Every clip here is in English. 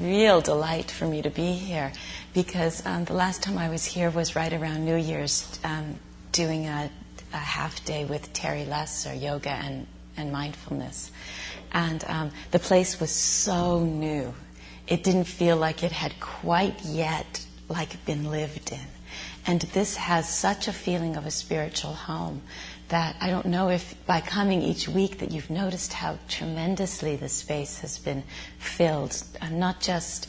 real delight for me to be here because um, the last time I was here was right around New Year's um, doing a, a, half day with Terry Lesser, yoga and, and mindfulness. And um, the place was so new. It didn't feel like it had quite yet like been lived in. And this has such a feeling of a spiritual home that I don't know if by coming each week that you've noticed how tremendously the space has been filled, uh, not just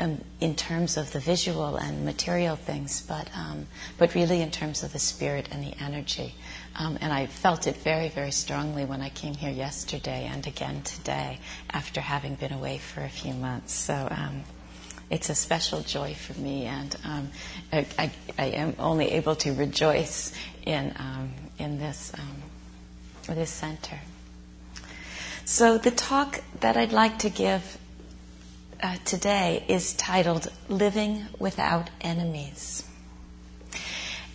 um, in terms of the visual and material things, but um, but really in terms of the spirit and the energy. Um, and I felt it very, very strongly when I came here yesterday and again today after having been away for a few months. So um, it's a special joy for me, and um, I, I, I, am only able to rejoice in um, in this um, this center. So the talk that I'd like to give uh, today is titled "Living Without Enemies."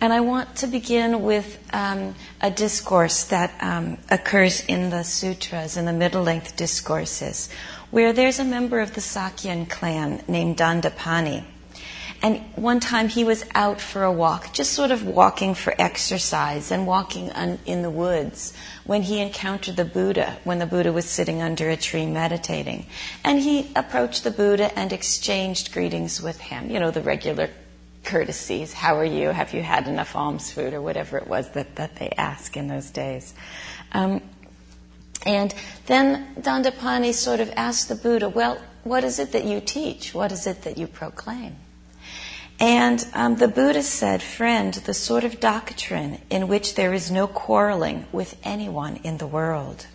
And I want to begin with um, a discourse that um, occurs in the sutras, in the middle length discourses, where there's a member of the Sakyan clan named Dandapani. And one time he was out for a walk, just sort of walking for exercise and walking un- in the woods when he encountered the Buddha, when the Buddha was sitting under a tree meditating. And he approached the Buddha and exchanged greetings with him, you know, the regular courtesies. How are you? Have you had enough alms food? Or whatever it was that, that they ask in those days. Um, and then Dandapani sort of asked the Buddha, Well, what is it that you teach? What is it that you proclaim? And um, the Buddha said, Friend, the sort of doctrine in which there is no quarreling with anyone in the world,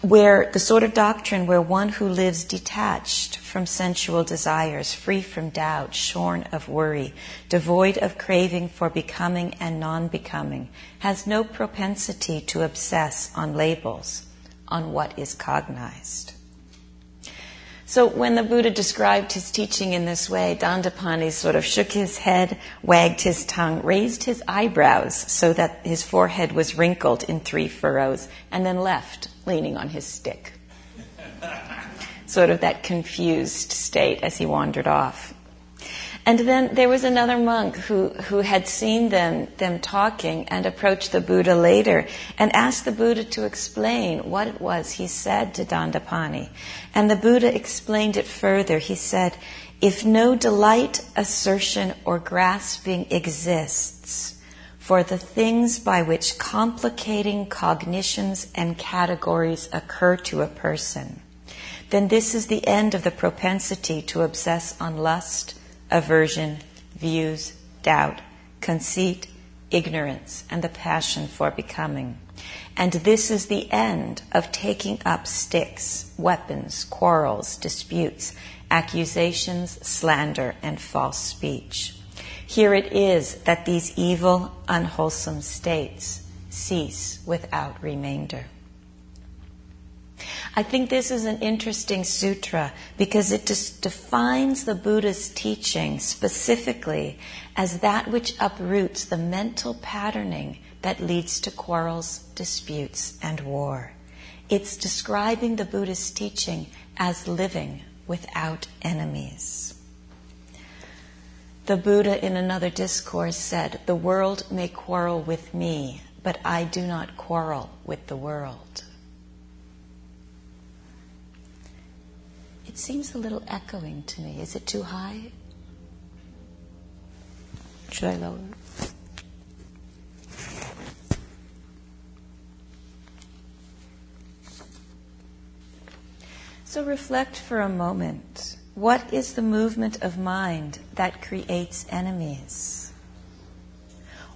where the sort of doctrine where one who lives detached from sensual desires, free from doubt, shorn of worry, devoid of craving for becoming and non becoming, has no propensity to obsess on labels, on what is cognized. So when the Buddha described his teaching in this way, Dandapani sort of shook his head, wagged his tongue, raised his eyebrows so that his forehead was wrinkled in three furrows, and then left, leaning on his stick. sort of that confused state as he wandered off. And then there was another monk who, who had seen them, them talking and approached the Buddha later and asked the Buddha to explain what it was he said to Dandapani. And the Buddha explained it further. He said, if no delight, assertion, or grasping exists for the things by which complicating cognitions and categories occur to a person, then this is the end of the propensity to obsess on lust, aversion, views, doubt, conceit, ignorance, and the passion for becoming. And this is the end of taking up sticks, weapons, quarrels, disputes, accusations, slander, and false speech. Here it is that these evil, unwholesome states cease without remainder. I think this is an interesting sutra because it just defines the Buddha's teaching specifically as that which uproots the mental patterning that leads to quarrels, disputes, and war. It's describing the Buddha's teaching as living without enemies. The Buddha in another discourse said, The world may quarrel with me, but I do not quarrel with the world. It seems a little echoing to me. Is it too high? Should I lower? So reflect for a moment. What is the movement of mind that creates enemies?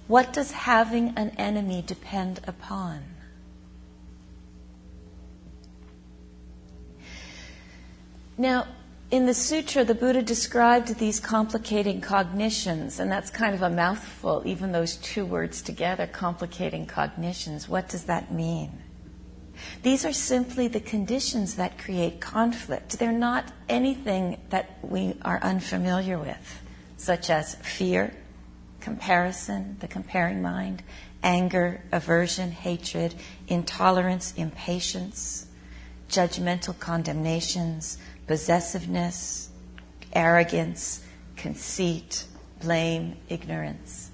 What does having an enemy depend upon? Now, in the sutra, the Buddha described these complicating cognitions, and that's kind of a mouthful, even those two words together, complicating cognitions. What does that mean? These are simply the conditions that create conflict. They're not anything that we are unfamiliar with, such as fear, comparison, the comparing mind, anger, aversion, hatred, intolerance, impatience, judgmental condemnations, possessiveness, arrogance, conceit, blame, ignorance.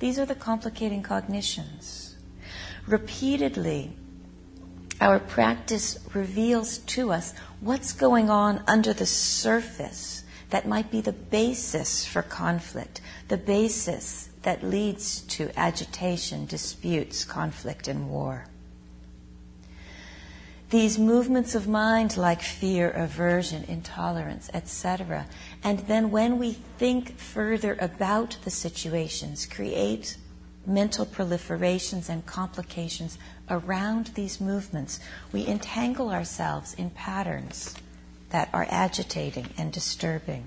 These are the complicating cognitions. Repeatedly, our practice reveals to us what's going on under the surface that might be the basis for conflict, the basis that leads to agitation, disputes, conflict, and war. These movements of mind, like fear, aversion, intolerance, etc., and then when we think further about the situations, create mental proliferations and complications around these movements, we entangle ourselves in patterns that are agitating and disturbing.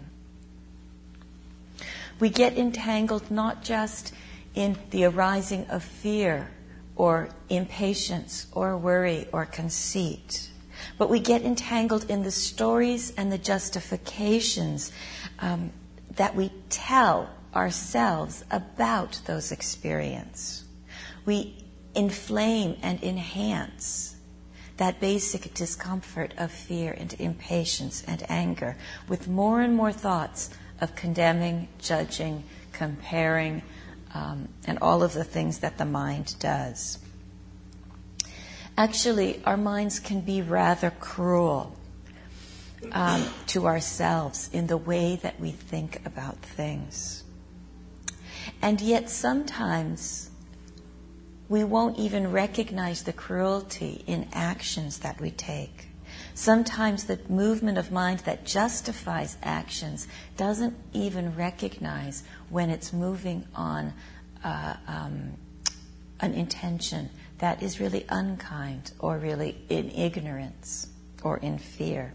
We get entangled not just in the arising of fear or impatience or worry or conceit, but we get entangled in the stories and the justifications um, that we tell ourselves about those experiences. We inflame and enhance that basic discomfort of fear and impatience and anger with more and more thoughts of condemning, judging, comparing, um, and all of the things that the mind does. Actually, our minds can be rather cruel um, to ourselves in the way that we think about things. And yet, sometimes we won't even recognize the cruelty in actions that we take. Sometimes the movement of mind that justifies actions doesn't even recognize when it's moving on uh, um, an intention that is really unkind or really in ignorance or in fear.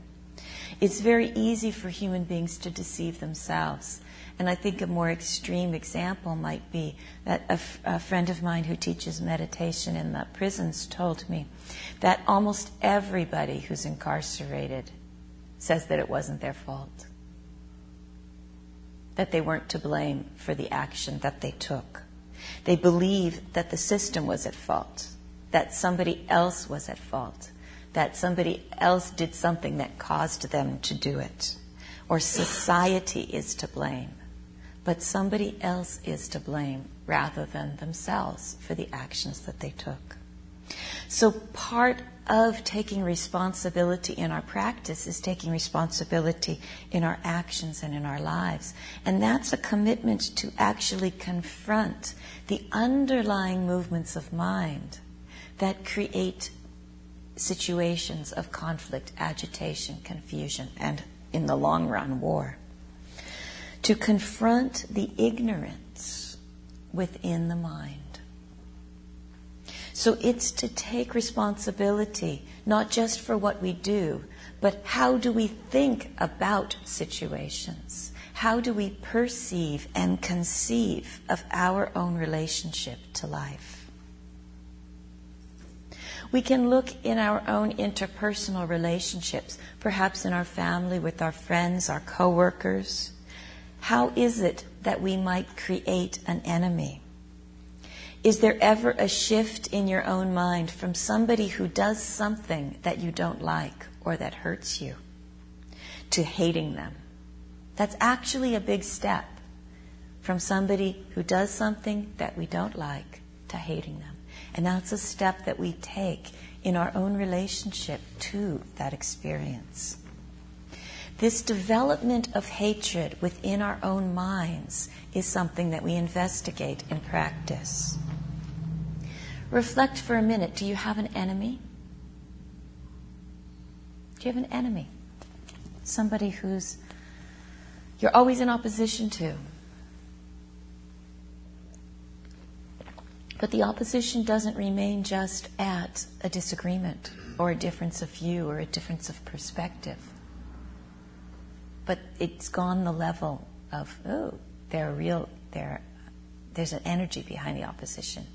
It's very easy for human beings to deceive themselves and I think a more extreme example might be that a, f- a friend of mine who teaches meditation in the prisons told me that almost everybody who's incarcerated says that it wasn't their fault, that they weren't to blame for the action that they took. They believe that the system was at fault, that somebody else was at fault, that somebody else did something that caused them to do it, or society is to blame but somebody else is to blame rather than themselves for the actions that they took. So part of taking responsibility in our practice is taking responsibility in our actions and in our lives. And that's a commitment to actually confront the underlying movements of mind that create situations of conflict, agitation, confusion, and in the long run, war to confront the ignorance within the mind. So it's to take responsibility, not just for what we do, but how do we think about situations? How do we perceive and conceive of our own relationship to life? We can look in our own interpersonal relationships, perhaps in our family, with our friends, our coworkers, how is it that we might create an enemy? Is there ever a shift in your own mind from somebody who does something that you don't like or that hurts you to hating them? That's actually a big step from somebody who does something that we don't like to hating them. And that's a step that we take in our own relationship to that experience. This development of hatred within our own minds is something that we investigate in practice. Reflect for a minute do you have an enemy? Do you have an enemy? Somebody who's you're always in opposition to. But the opposition doesn't remain just at a disagreement or a difference of view or a difference of perspective but it's gone the level of oh, they're real. They're, there's an energy behind the opposition.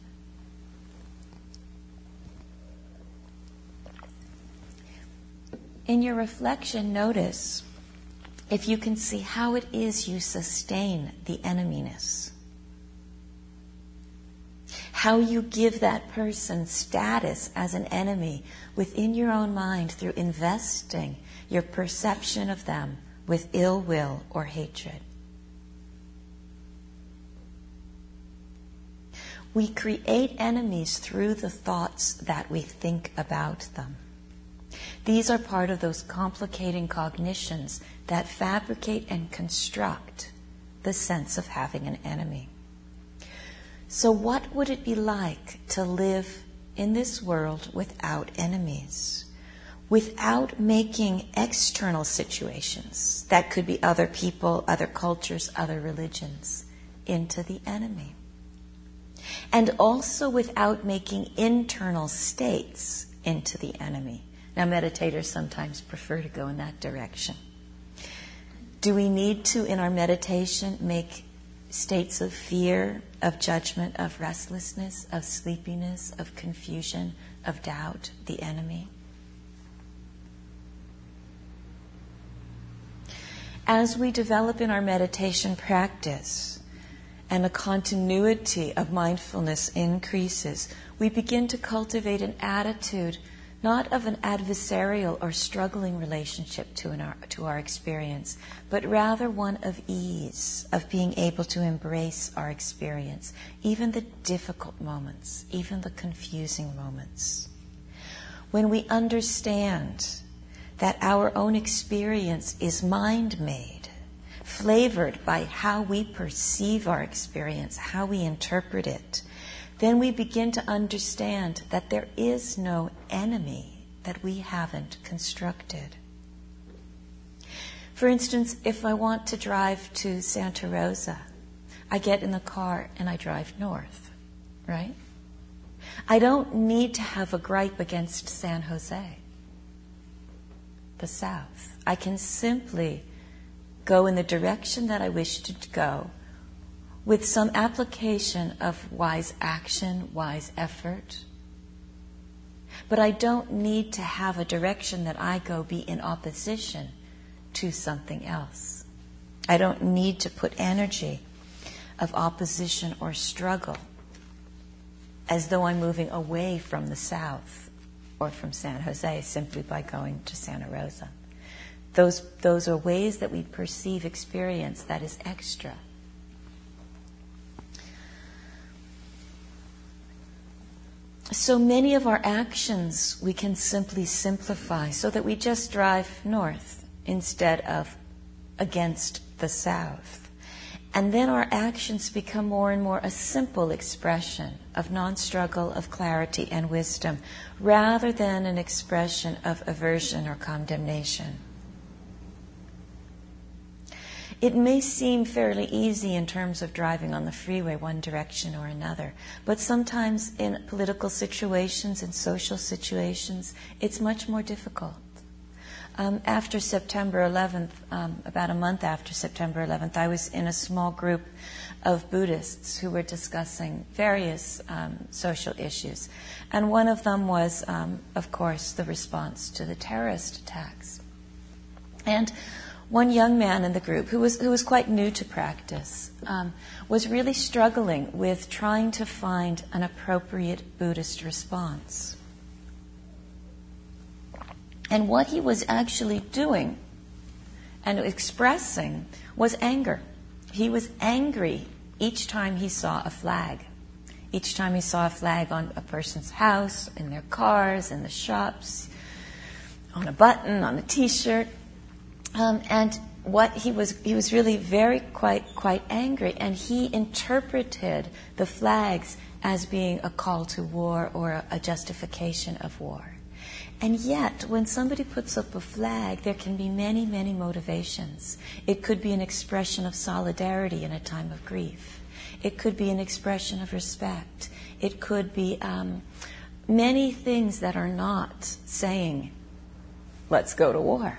In your reflection, notice if you can see how it is you sustain the eneminess. How you give that person status as an enemy within your own mind through investing your perception of them with ill will or hatred. We create enemies through the thoughts that we think about them. These are part of those complicating cognitions that fabricate and construct the sense of having an enemy. So, what would it be like to live in this world without enemies? Without making external situations, that could be other people, other cultures, other religions, into the enemy. And also without making internal states into the enemy. Now, meditators sometimes prefer to go in that direction. Do we need to, in our meditation, make states of fear, of judgment, of restlessness, of sleepiness, of confusion, of doubt, the enemy. As we develop in our meditation practice and the continuity of mindfulness increases, we begin to cultivate an attitude not of an adversarial or struggling relationship to, our, to our experience, but rather one of ease, of being able to embrace our experience, even the difficult moments, even the confusing moments. When we understand that our own experience is mind made, flavored by how we perceive our experience, how we interpret it, then we begin to understand that there is no enemy that we haven't constructed. For instance, if I want to drive to Santa Rosa, I get in the car and I drive north, right? I don't need to have a gripe against San Jose, the south. I can simply go in the direction that I wish to go with some application of wise action, wise effort. But I don't need to have a direction that I go be in opposition to something else. I don't need to put energy of opposition or struggle as though I'm moving away from the South or from San Jose simply by going to Santa Rosa. Those, those are ways that we perceive experience that is extra. So many of our actions we can simply simplify so that we just drive north instead of against the south. And then our actions become more and more a simple expression of non struggle, of clarity and wisdom, rather than an expression of aversion or condemnation. It may seem fairly easy in terms of driving on the freeway one direction or another, but sometimes in political situations and social situations, it's much more difficult. Um, after September 11th, um, about a month after September 11th, I was in a small group of Buddhists who were discussing various um, social issues. And one of them was, um, of course, the response to the terrorist attacks. And one young man in the group who was, who was quite new to practice um, was really struggling with trying to find an appropriate Buddhist response. And what he was actually doing and expressing was anger. He was angry each time he saw a flag. Each time he saw a flag on a person's house, in their cars, in the shops, on a button, on a t shirt, um, and what he was, he was really very quite, quite angry, and he interpreted the flags as being a call to war or a, a justification of war. And yet, when somebody puts up a flag, there can be many, many motivations. It could be an expression of solidarity in a time of grief. It could be an expression of respect. It could be um, many things that are not saying, let's go to war.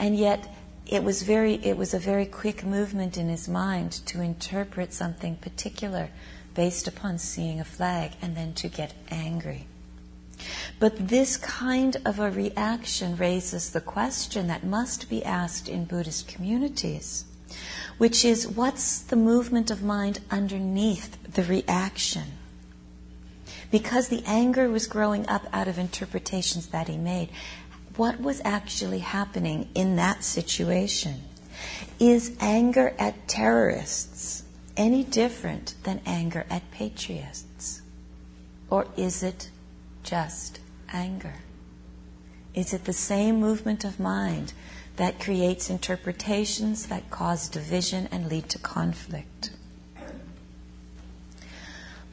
And yet, it was very it was a very quick movement in his mind to interpret something particular based upon seeing a flag and then to get angry but this kind of a reaction raises the question that must be asked in buddhist communities which is what's the movement of mind underneath the reaction because the anger was growing up out of interpretations that he made what was actually happening in that situation. Is anger at terrorists any different than anger at patriots? Or is it just anger? Is it the same movement of mind that creates interpretations that cause division and lead to conflict?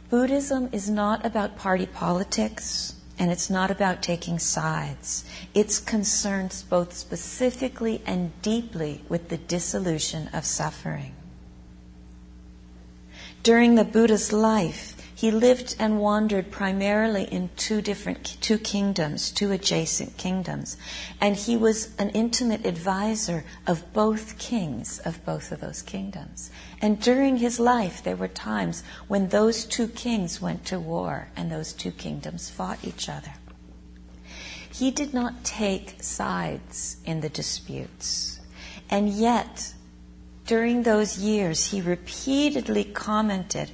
Buddhism is not about party politics and it's not about taking sides. It's concerned both specifically and deeply with the dissolution of suffering. During the Buddha's life, he lived and wandered primarily in two different two kingdoms, two adjacent kingdoms, and he was an intimate advisor of both kings of both of those kingdoms. And during his life, there were times when those two kings went to war and those two kingdoms fought each other. He did not take sides in the disputes, and yet during those years, he repeatedly commented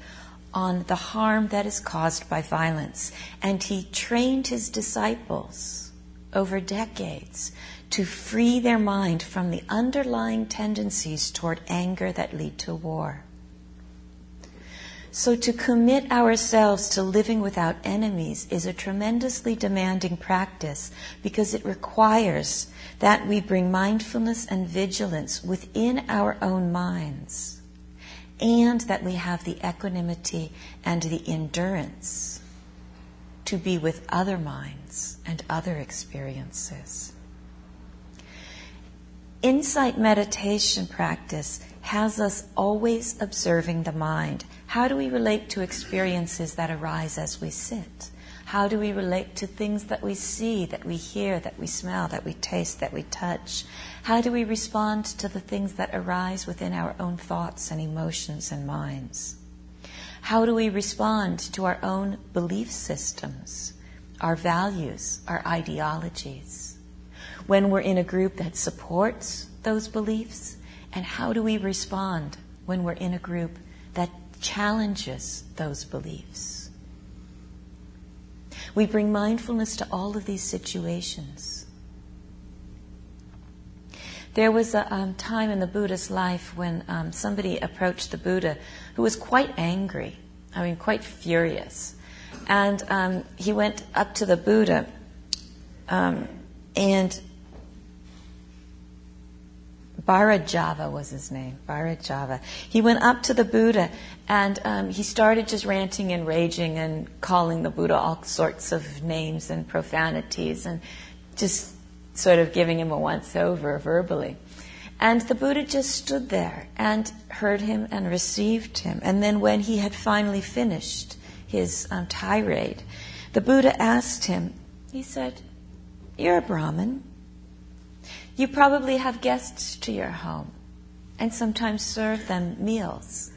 on the harm that is caused by violence. And he trained his disciples over decades to free their mind from the underlying tendencies toward anger that lead to war. So, to commit ourselves to living without enemies is a tremendously demanding practice because it requires that we bring mindfulness and vigilance within our own minds and that we have the equanimity and the endurance to be with other minds and other experiences. Insight meditation practice has us always observing the mind. How do we relate to experiences that arise as we sit? How do we relate to things that we see, that we hear, that we smell, that we taste, that we touch? How do we respond to the things that arise within our own thoughts and emotions and minds? How do we respond to our own belief systems, our values, our ideologies? When we're in a group that supports those beliefs, and how do we respond when we're in a group that challenges those beliefs? We bring mindfulness to all of these situations. There was a um, time in the Buddha's life when um, somebody approached the Buddha who was quite angry, I mean, quite furious. And um, he went up to the Buddha um, and Bhairajava was his name, Bhairajava. He went up to the Buddha and um, he started just ranting and raging and calling the Buddha all sorts of names and profanities and just sort of giving him a once over verbally. And the Buddha just stood there and heard him and received him. And then when he had finally finished his um, tirade, the Buddha asked him, he said, You're a Brahmin. You probably have guests to your home and sometimes serve them meals.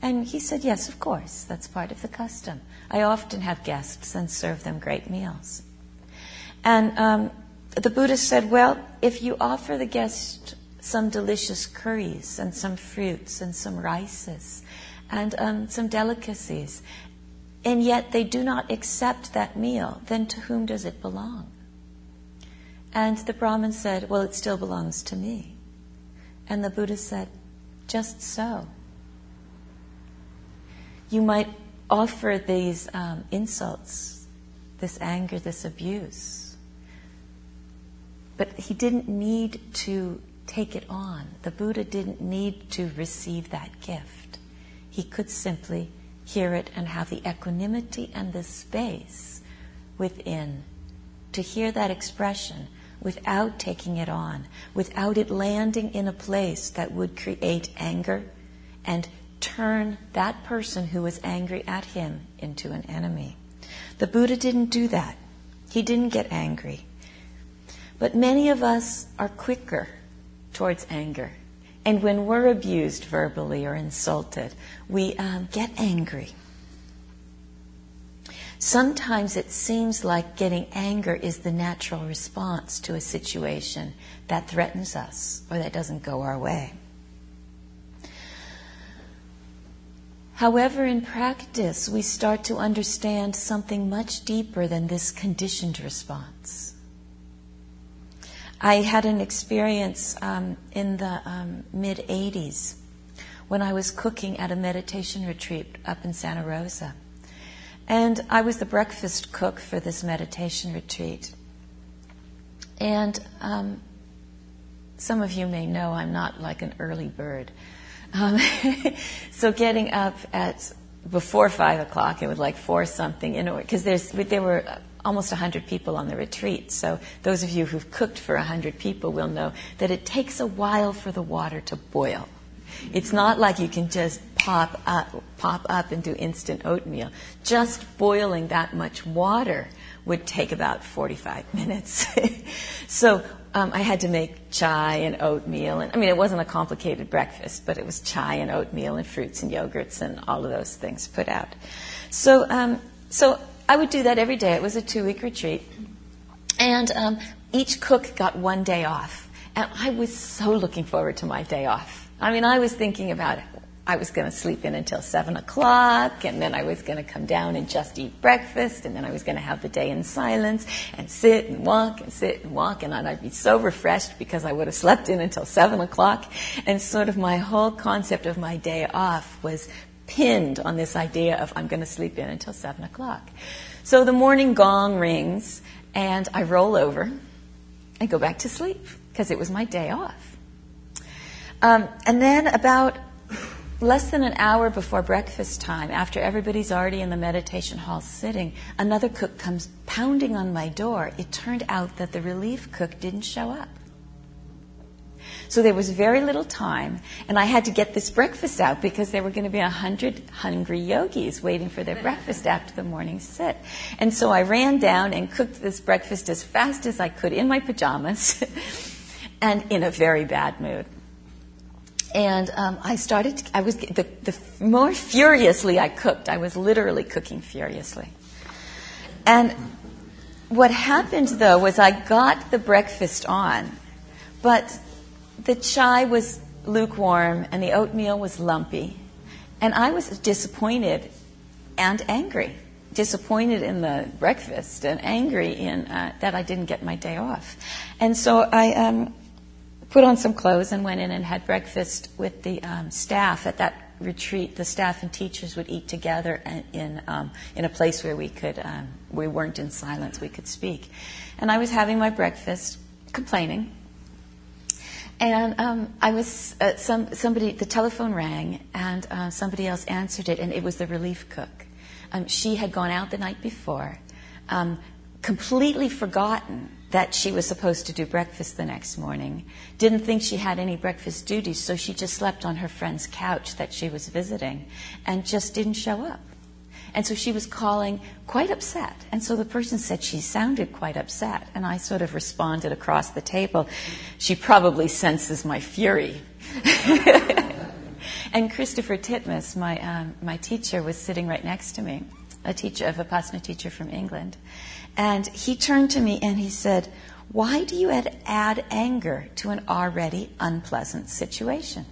And he said, Yes, of course, that's part of the custom. I often have guests and serve them great meals. And um, the Buddha said, Well, if you offer the guest some delicious curries and some fruits and some rices and um, some delicacies, and yet they do not accept that meal, then to whom does it belong? And the Brahmin said, Well, it still belongs to me. And the Buddha said, Just so. You might offer these um, insults, this anger, this abuse. But he didn't need to take it on. The Buddha didn't need to receive that gift. He could simply hear it and have the equanimity and the space within to hear that expression without taking it on, without it landing in a place that would create anger and turn that person who was angry at him into an enemy. The Buddha didn't do that. He didn't get angry. But many of us are quicker towards anger. And when we're abused verbally or insulted, we um, get angry. Sometimes it seems like getting anger is the natural response to a situation that threatens us or that doesn't go our way. However, in practice, we start to understand something much deeper than this conditioned response. I had an experience um, in the um, mid 80s when I was cooking at a meditation retreat up in Santa Rosa. And I was the breakfast cook for this meditation retreat. And um, some of you may know I'm not like an early bird. Um, so getting up at before five o'clock, it was like four something, you know, because there's there were almost 100 people on the retreat. So those of you who've cooked for 100 people will know that it takes a while for the water to boil. It's not like you can just pop up, pop up and do instant oatmeal. Just boiling that much water would take about 45 minutes. so um, I had to make chai and oatmeal. And I mean, it wasn't a complicated breakfast, but it was chai and oatmeal and fruits and yogurts and all of those things put out. So, um, so I would do that every day. It was a two week retreat. And um, each cook got one day off. And I was so looking forward to my day off. I mean, I was thinking about I was going to sleep in until 7 o'clock, and then I was going to come down and just eat breakfast, and then I was going to have the day in silence and sit and walk and sit and walk, and I'd be so refreshed because I would have slept in until 7 o'clock. And sort of my whole concept of my day off was pinned on this idea of I'm going to sleep in until 7 o'clock. So the morning gong rings, and I roll over and go back to sleep because it was my day off. Um, and then about less than an hour before breakfast time, after everybody's already in the meditation hall sitting, another cook comes pounding on my door. It turned out that the relief cook didn't show up. So there was very little time, and I had to get this breakfast out because there were going to be a hundred hungry yogis waiting for their breakfast after the morning sit. And so I ran down and cooked this breakfast as fast as I could in my pajamas and in a very bad mood. And um, I started, to, I was, the, the more furiously I cooked, I was literally cooking furiously. And what happened though was I got the breakfast on, but the chai was lukewarm and the oatmeal was lumpy. And I was disappointed and angry. Disappointed in the breakfast and angry in uh, that I didn't get my day off. And so I, um, put on some clothes and went in and had breakfast with the um, staff at that retreat. The staff and teachers would eat together in um, in a place where we could um, we weren't in silence. We could speak, and I was having my breakfast, complaining. And um, I was uh, some somebody. The telephone rang, and uh, somebody else answered it, and it was the relief cook. Um, she had gone out the night before, um, completely forgotten that she was supposed to do breakfast the next morning. Didn't think she had any breakfast duties, so she just slept on her friend's couch that she was visiting and just didn't show up. And so she was calling quite upset. And so the person said she sounded quite upset. And I sort of responded across the table, she probably senses my fury. and Christopher Titmuss, my, um, my teacher, was sitting right next to me, a teacher, a Vipassana teacher from England. And he turned to me and he said, Why do you add, add anger to an already unpleasant situation?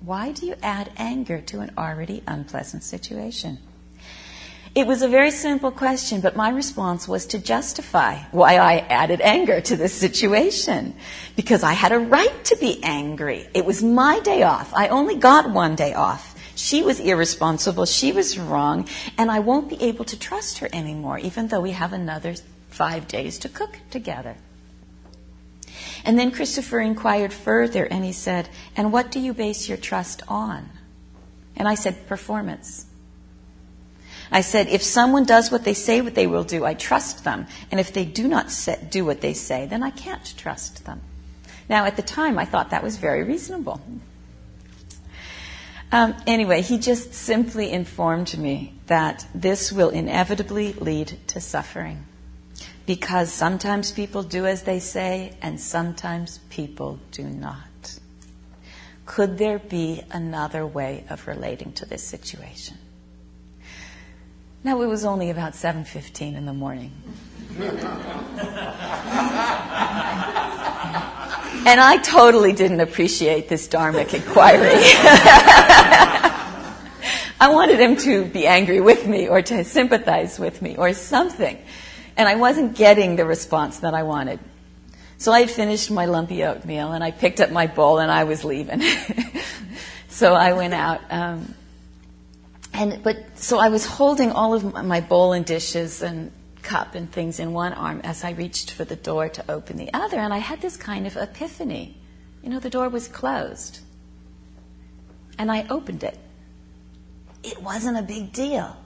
Why do you add anger to an already unpleasant situation? It was a very simple question, but my response was to justify why I added anger to this situation. Because I had a right to be angry. It was my day off. I only got one day off. She was irresponsible. She was wrong. And I won't be able to trust her anymore, even though we have another five days to cook together. And then Christopher inquired further and he said, And what do you base your trust on? And I said, Performance. I said, if someone does what they say what they will do, I trust them. And if they do not do what they say, then I can't trust them. Now, at the time, I thought that was very reasonable. Um, anyway, he just simply informed me that this will inevitably lead to suffering. Because sometimes people do as they say, and sometimes people do not. Could there be another way of relating to this situation? Now it was only about 7:15 in the morning. And I totally didn't appreciate this dharmic inquiry. I wanted him to be angry with me or to sympathize with me or something. And I wasn't getting the response that I wanted. So I had finished my lumpy oatmeal and I picked up my bowl and I was leaving. so I went out. Um, and but so I was holding all of my bowl and dishes and cup and things in one arm as I reached for the door to open the other, and I had this kind of epiphany. You know, the door was closed. And I opened it. It wasn't a big deal.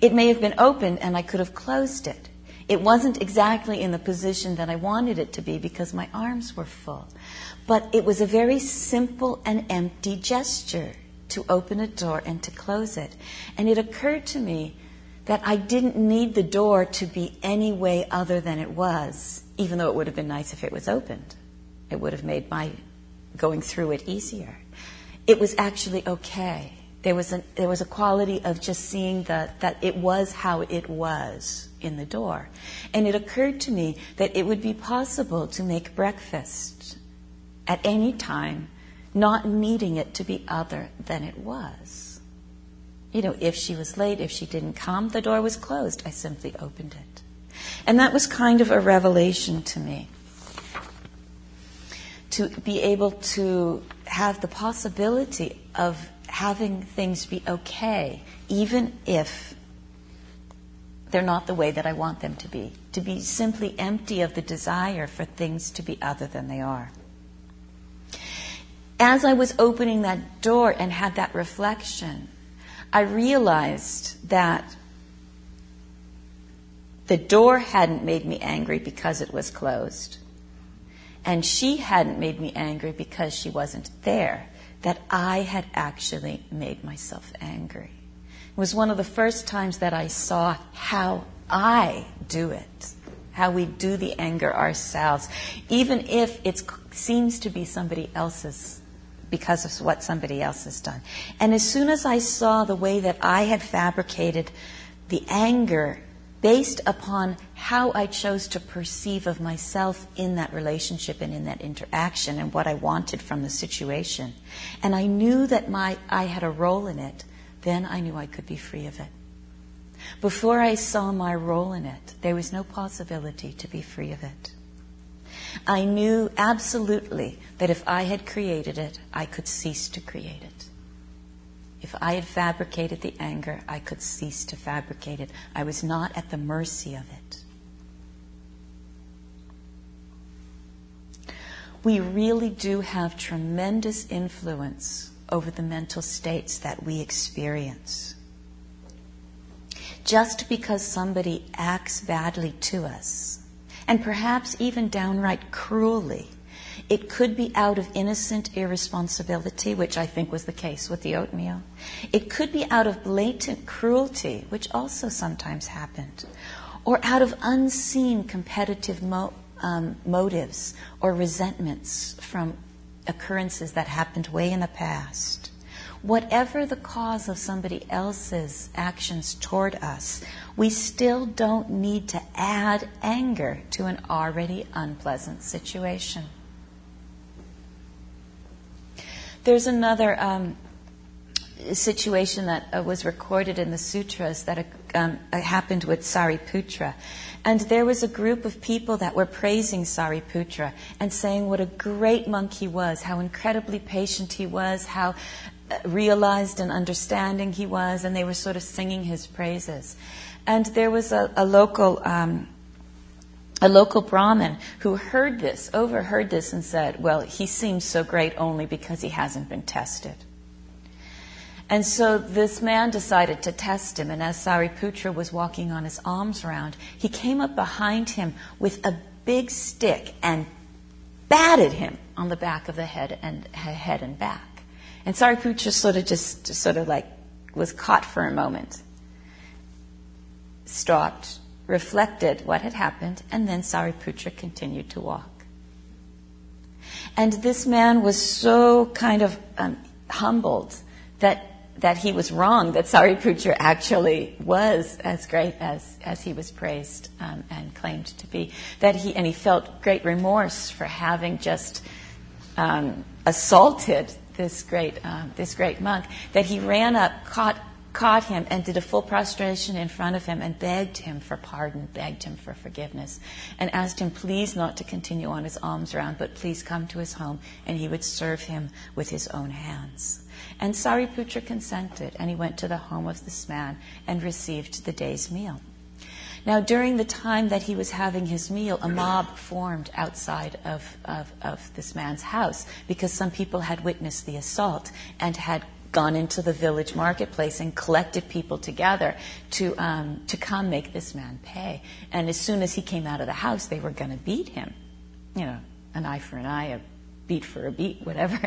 It may have been opened and I could have closed it. It wasn't exactly in the position that I wanted it to be because my arms were full. But it was a very simple and empty gesture to open a door and to close it. And it occurred to me that I didn't need the door to be any way other than it was, even though it would have been nice if it was opened. It would have made my going through it easier. It was actually okay. There was, a, there was a quality of just seeing that, that it was how it was in the door. And it occurred to me that it would be possible to make breakfast at any time, not needing it to be other than it was. You know, if she was late, if she didn't come, the door was closed. I simply opened it. And that was kind of a revelation to me. To be able to have the possibility of having things be okay, even if they're not the way that I want them to be. To be simply empty of the desire for things to be other than they are. As I was opening that door and had that reflection, I realized that the door hadn't made me angry because it was closed. And she hadn't made me angry because she wasn't there. That I had actually made myself angry. It was one of the first times that I saw how I do it, how we do the anger ourselves, even if it seems to be somebody else's because of what somebody else has done. And as soon as I saw the way that I had fabricated the anger based upon how I chose to perceive of myself in that relationship and in that interaction and what I wanted from the situation. And I knew that my, I had a role in it then I knew I could be free of it. Before I saw my role in it, there was no possibility to be free of it. I knew absolutely that if I had created it, I could cease to create it. If I had fabricated the anger, I could cease to fabricate it. I was not at the mercy of it. We really do have tremendous influence over the mental states that we experience. Just because somebody acts badly to us, and perhaps even downright cruelly, it could be out of innocent irresponsibility, which I think was the case with the oatmeal. It could be out of blatant cruelty, which also sometimes happened, or out of unseen competitive mo- um, motives or resentments from occurrences that happened way in the past. Whatever the cause of somebody else's actions toward us, we still don't need to add anger to an already unpleasant situation. There's another um, situation that uh, was recorded in the sutras that um, happened with Sariputra. And there was a group of people that were praising Sariputra and saying what a great monk he was, how incredibly patient he was, how realized and understanding he was, and they were sort of singing his praises. And there was a, a local um, a local Brahmin who heard this, overheard this, and said, "Well, he seems so great only because he hasn't been tested." And so this man decided to test him, and as Sariputra was walking on his alms round, he came up behind him with a big stick and batted him on the back of the head and head and back. And Sariputra sort of just, just sort of like was caught for a moment, stopped, reflected what had happened, and then Sariputra continued to walk. And this man was so kind of um, humbled that that he was wrong, that Sariputra actually was as great as, as he was praised um, and claimed to be. That he, and he felt great remorse for having just um, assaulted this great, um, this great monk, that he ran up, caught caught him and did a full prostration in front of him and begged him for pardon, begged him for forgiveness, and asked him please not to continue on his alms round, but please come to his home and he would serve him with his own hands. And Sariputra consented, and he went to the home of this man and received the day's meal. Now, during the time that he was having his meal, a mob formed outside of, of, of this man's house because some people had witnessed the assault and had gone into the village marketplace and collected people together to, um, to come make this man pay. And as soon as he came out of the house, they were going to beat him. You know, an eye for an eye, a beat for a beat, whatever.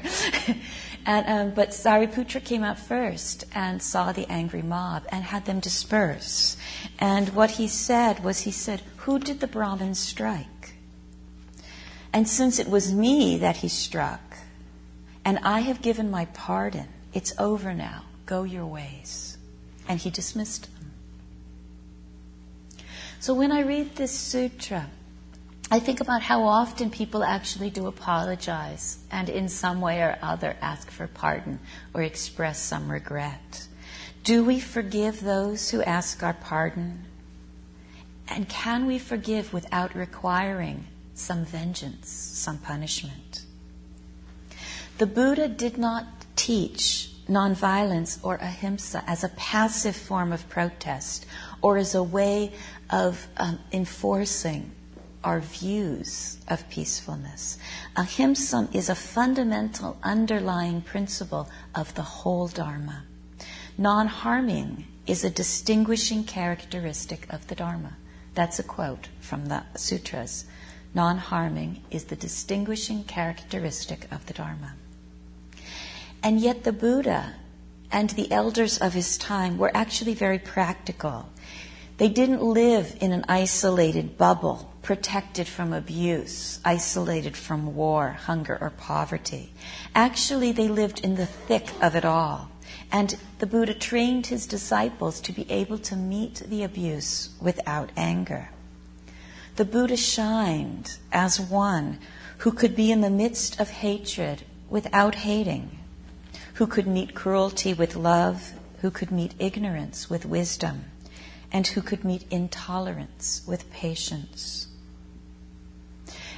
and, um, but Sariputra came out first and saw the angry mob and had them disperse. And what he said was, he said, Who did the Brahmin strike? And since it was me that he struck, and I have given my pardon, it's over now. Go your ways. And he dismissed them. So when I read this sutra, I think about how often people actually do apologize and in some way or other ask for pardon or express some regret. Do we forgive those who ask our pardon? And can we forgive without requiring some vengeance, some punishment? The Buddha did not teach nonviolence or ahimsa as a passive form of protest or as a way of um, enforcing our views of peacefulness. Ahimsa is a fundamental underlying principle of the whole Dharma. Non harming is a distinguishing characteristic of the Dharma. That's a quote from the sutras. Non harming is the distinguishing characteristic of the Dharma. And yet, the Buddha and the elders of his time were actually very practical. They didn't live in an isolated bubble, protected from abuse, isolated from war, hunger, or poverty. Actually, they lived in the thick of it all. And the Buddha trained his disciples to be able to meet the abuse without anger. The Buddha shined as one who could be in the midst of hatred without hating, who could meet cruelty with love, who could meet ignorance with wisdom and who could meet intolerance with patience.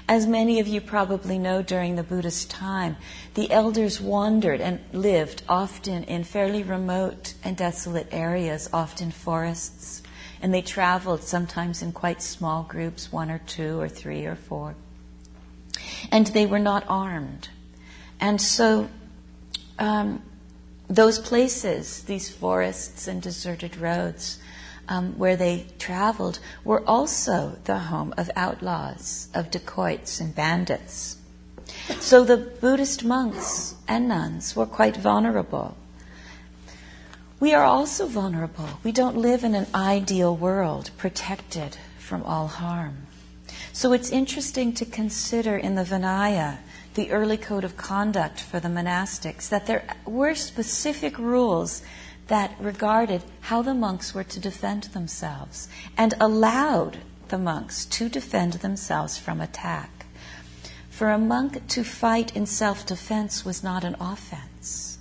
As many of you probably know during the Buddhist time, the elders wandered and lived often in fairly remote and desolate areas, often forests, and they traveled sometimes in quite small groups, one or two or three or four. And they were not armed. And so, um, those places, these forests and deserted roads, um, where they traveled were also the home of outlaws, of dacoits and bandits. So the Buddhist monks and nuns were quite vulnerable. We are also vulnerable. We don't live in an ideal world protected from all harm. So it's interesting to consider in the Vinaya, the early code of conduct for the monastics, that there were specific rules that regarded how the monks were to defend themselves and allowed the monks to defend themselves from attack. For a monk to fight in self defense was not an offense.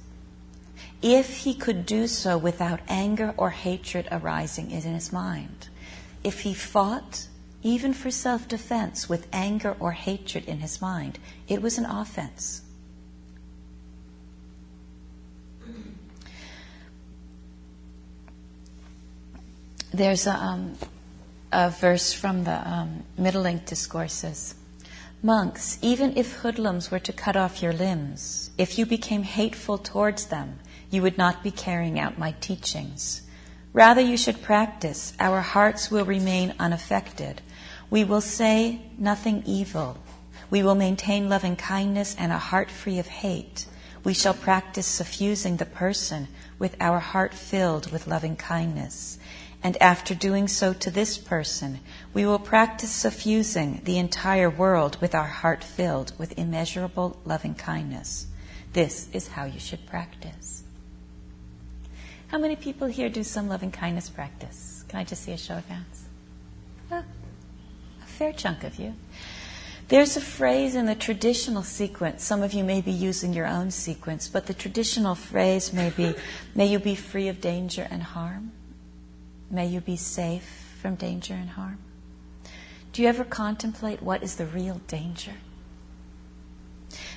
If he could do so without anger or hatred arising in his mind, if he fought even for self defense with anger or hatred in his mind, it was an offense. There's a, um, a verse from the um, Middle Length Discourses. Monks, even if hoodlums were to cut off your limbs, if you became hateful towards them, you would not be carrying out my teachings. Rather, you should practice. Our hearts will remain unaffected. We will say nothing evil. We will maintain loving kindness and a heart free of hate. We shall practice suffusing the person with our heart filled with loving kindness and after doing so to this person, we will practice suffusing the entire world with our heart filled with immeasurable loving kindness. This is how you should practice. How many people here do some loving kindness practice? Can I just see a show of hands? Oh, a fair chunk of you. There's a phrase in the traditional sequence. Some of you may be using your own sequence, but the traditional phrase may be May you be free of danger and harm. May you be safe from danger and harm. Do you ever contemplate what is the real danger?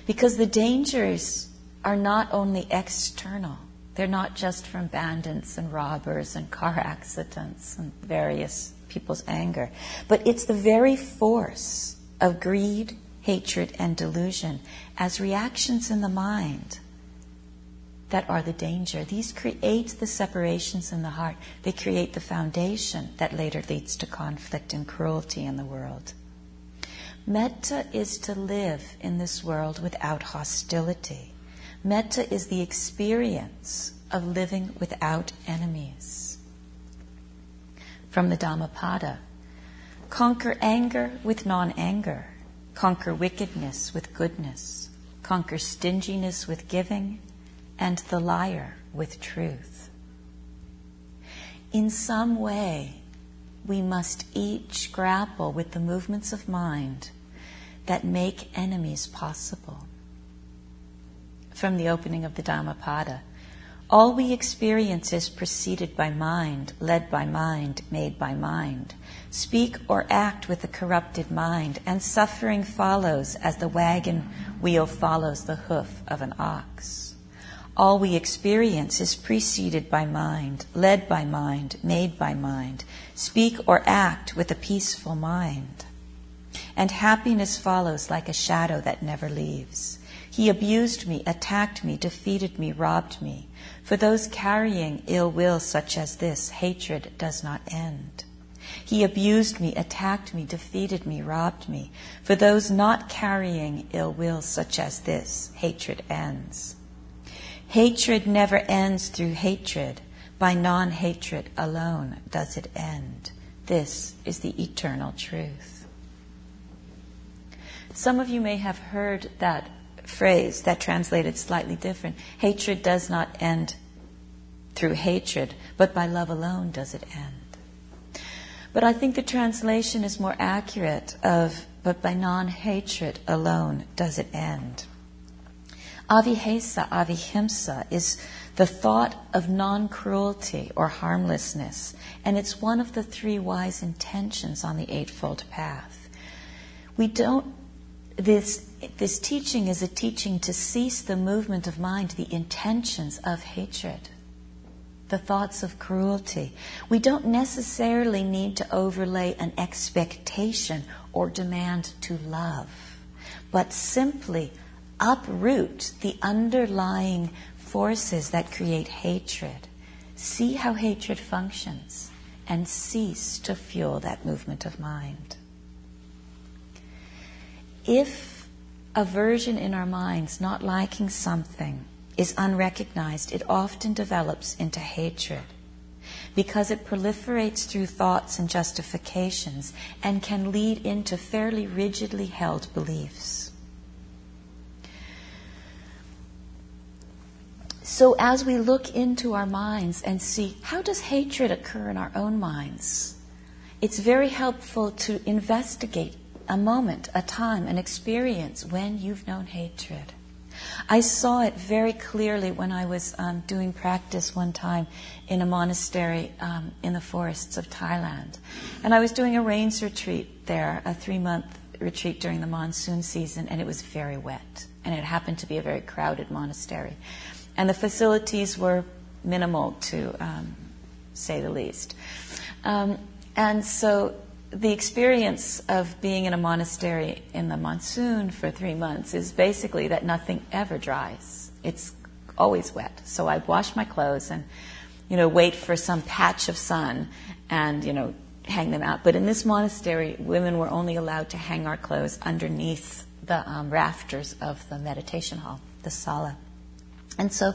Because the dangers are not only external, they're not just from bandits and robbers and car accidents and various people's anger, but it's the very force of greed, hatred, and delusion as reactions in the mind that are the danger. These create the separations in the heart. They create the foundation that later leads to conflict and cruelty in the world. Metta is to live in this world without hostility. Metta is the experience of living without enemies. From the Dhammapada conquer anger with non anger, conquer wickedness with goodness, conquer stinginess with giving, and the liar with truth. In some way, we must each grapple with the movements of mind that make enemies possible. From the opening of the Dhammapada, all we experience is preceded by mind, led by mind, made by mind. Speak or act with a corrupted mind, and suffering follows as the wagon wheel follows the hoof of an ox. All we experience is preceded by mind, led by mind, made by mind. Speak or act with a peaceful mind. And happiness follows like a shadow that never leaves. He abused me, attacked me, defeated me, robbed me. For those carrying ill will such as this, hatred does not end. He abused me, attacked me, defeated me, robbed me. For those not carrying ill will such as this, hatred ends. Hatred never ends through hatred. By non hatred alone does it end. This is the eternal truth. Some of you may have heard that phrase that translated slightly different. Hatred does not end through hatred, but by love alone does it end. But I think the translation is more accurate of, but by non hatred alone does it end. Avihesa, avihimsa, is the thought of non cruelty or harmlessness, and it's one of the three wise intentions on the Eightfold Path. We don't, this, this teaching is a teaching to cease the movement of mind, the intentions of hatred, the thoughts of cruelty. We don't necessarily need to overlay an expectation or demand to love, but simply uproot the underlying forces that create hatred. See how hatred functions and cease to fuel that movement of mind. If aversion in our minds, not liking something, is unrecognized, it often develops into hatred because it proliferates through thoughts and justifications and can lead into fairly rigidly held beliefs. So as we look into our minds and see how does hatred occur in our own minds, it's very helpful to investigate a moment, a time, an experience when you've known hatred. I saw it very clearly when I was um, doing practice one time in a monastery um, in the forests of Thailand. And I was doing a rains retreat there, a three month retreat during the monsoon season, and it was very wet. And it happened to be a very crowded monastery and the facilities were minimal to um, say the least. Um, and so the experience of being in a monastery in the monsoon for three months is basically that nothing ever dries. It's always wet. So I'd wash my clothes and, you know, wait for some patch of sun and, you know, hang them out. But in this monastery, women were only allowed to hang our clothes underneath the um, rafters of the meditation hall, the sala. And so,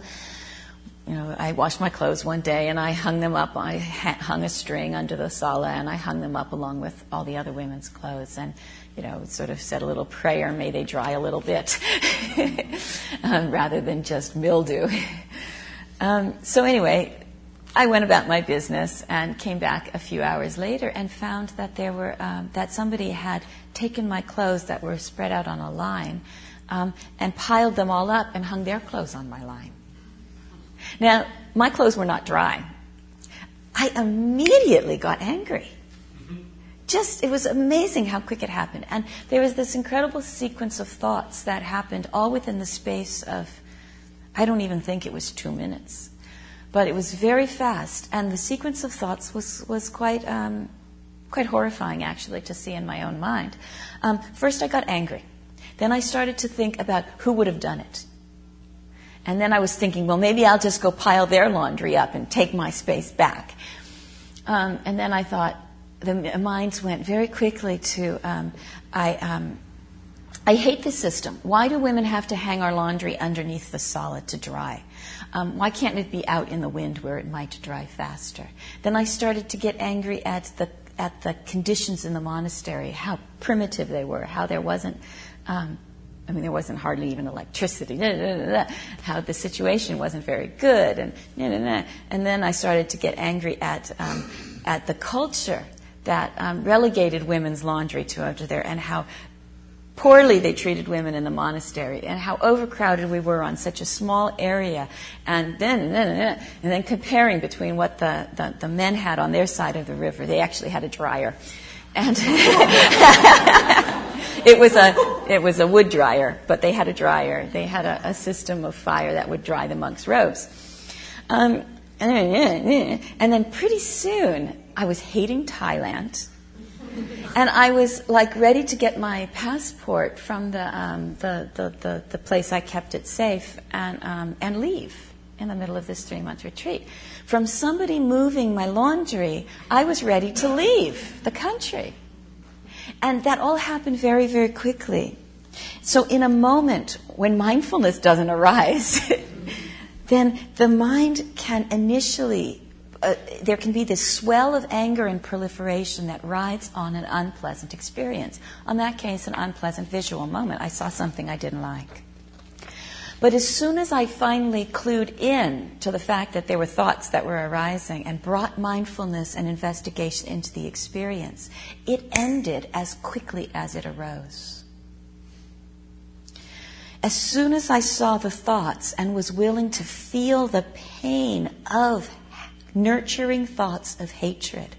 you know, I washed my clothes one day and I hung them up. I hung a string under the sala and I hung them up along with all the other women's clothes and, you know, sort of said a little prayer, may they dry a little bit, um, rather than just mildew. um, so anyway, I went about my business and came back a few hours later and found that there were um, that somebody had taken my clothes that were spread out on a line um, and piled them all up and hung their clothes on my line. Now, my clothes were not dry. I immediately got angry. Just, it was amazing how quick it happened. And there was this incredible sequence of thoughts that happened all within the space of, I don't even think it was two minutes. But it was very fast, and the sequence of thoughts was, was quite, um, quite horrifying, actually, to see in my own mind. Um, first, I got angry. Then I started to think about who would have done it. And then I was thinking, well, maybe I'll just go pile their laundry up and take my space back. Um, and then I thought, the minds went very quickly to, um, I, um, I hate this system. Why do women have to hang our laundry underneath the sala to dry? Um, why can't it be out in the wind where it might dry faster? Then I started to get angry at the at the conditions in the monastery, how primitive they were, how there wasn't um, I mean, there wasn't hardly even electricity. how the situation wasn't very good, and and then I started to get angry at um, at the culture that um, relegated women's laundry to over there, and how poorly they treated women in the monastery, and how overcrowded we were on such a small area, and then and then comparing between what the, the, the men had on their side of the river. They actually had a dryer, and. it was a it was a wood dryer, but they had a dryer. They had a, a system of fire that would dry the monks' robes. Um, and then pretty soon, I was hating Thailand. And I was like ready to get my passport from the, um, the, the, the, the, place I kept it safe and, um, and leave in the middle of this three month retreat. From somebody moving my laundry, I was ready to leave the country. And that all happened very, very quickly. So, in a moment when mindfulness doesn't arise, then the mind can initially, uh, there can be this swell of anger and proliferation that rides on an unpleasant experience. On that case, an unpleasant visual moment. I saw something I didn't like. But as soon as I finally clued in to the fact that there were thoughts that were arising and brought mindfulness and investigation into the experience, it ended as quickly as it arose. As soon as I saw the thoughts and was willing to feel the pain of nurturing thoughts of hatred,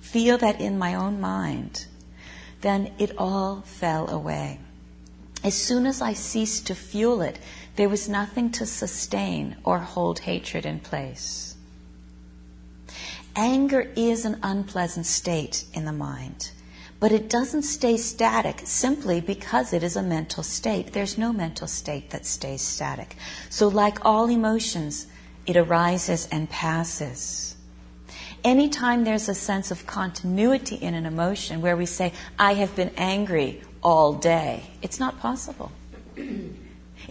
feel that in my own mind, then it all fell away. As soon as I ceased to fuel it, there was nothing to sustain or hold hatred in place. Anger is an unpleasant state in the mind, but it doesn't stay static simply because it is a mental state. There's no mental state that stays static. So, like all emotions, it arises and passes. Anytime there's a sense of continuity in an emotion where we say, I have been angry all day. It's not possible.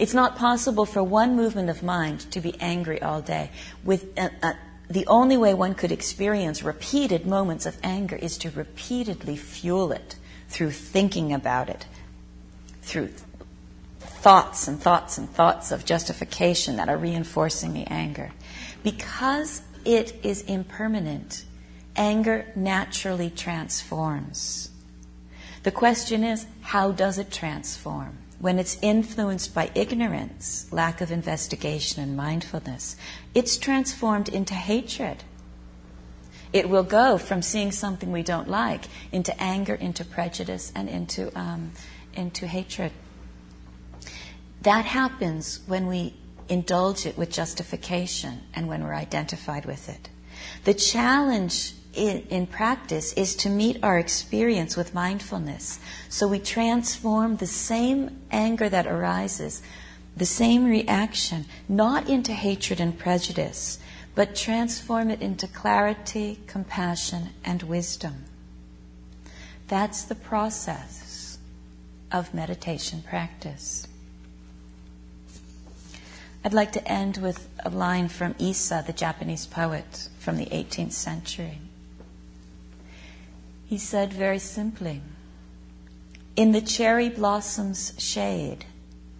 It's not possible for one movement of mind to be angry all day. With a, a, the only way one could experience repeated moments of anger is to repeatedly fuel it through thinking about it, through thoughts and thoughts and thoughts of justification that are reinforcing the anger. Because it is impermanent, anger naturally transforms. The question is, how does it transform? When it's influenced by ignorance, lack of investigation, and mindfulness, it's transformed into hatred. It will go from seeing something we don't like into anger, into prejudice, and into, um, into hatred. That happens when we indulge it with justification and when we're identified with it. The challenge in, in, practice is to meet our experience with mindfulness. So we transform the same anger that arises, the same reaction, not into hatred and prejudice, but transform it into clarity, compassion, and wisdom. That's the process of meditation practice. I'd like to end with a line from Issa, the Japanese poet from the 18th century. He said very simply, In the cherry blossom's shade,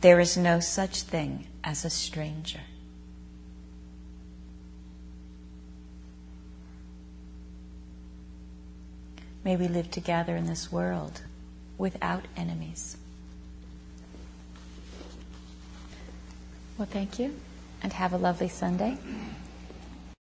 there is no such thing as a stranger. May we live together in this world without enemies. Well, thank you, and have a lovely Sunday.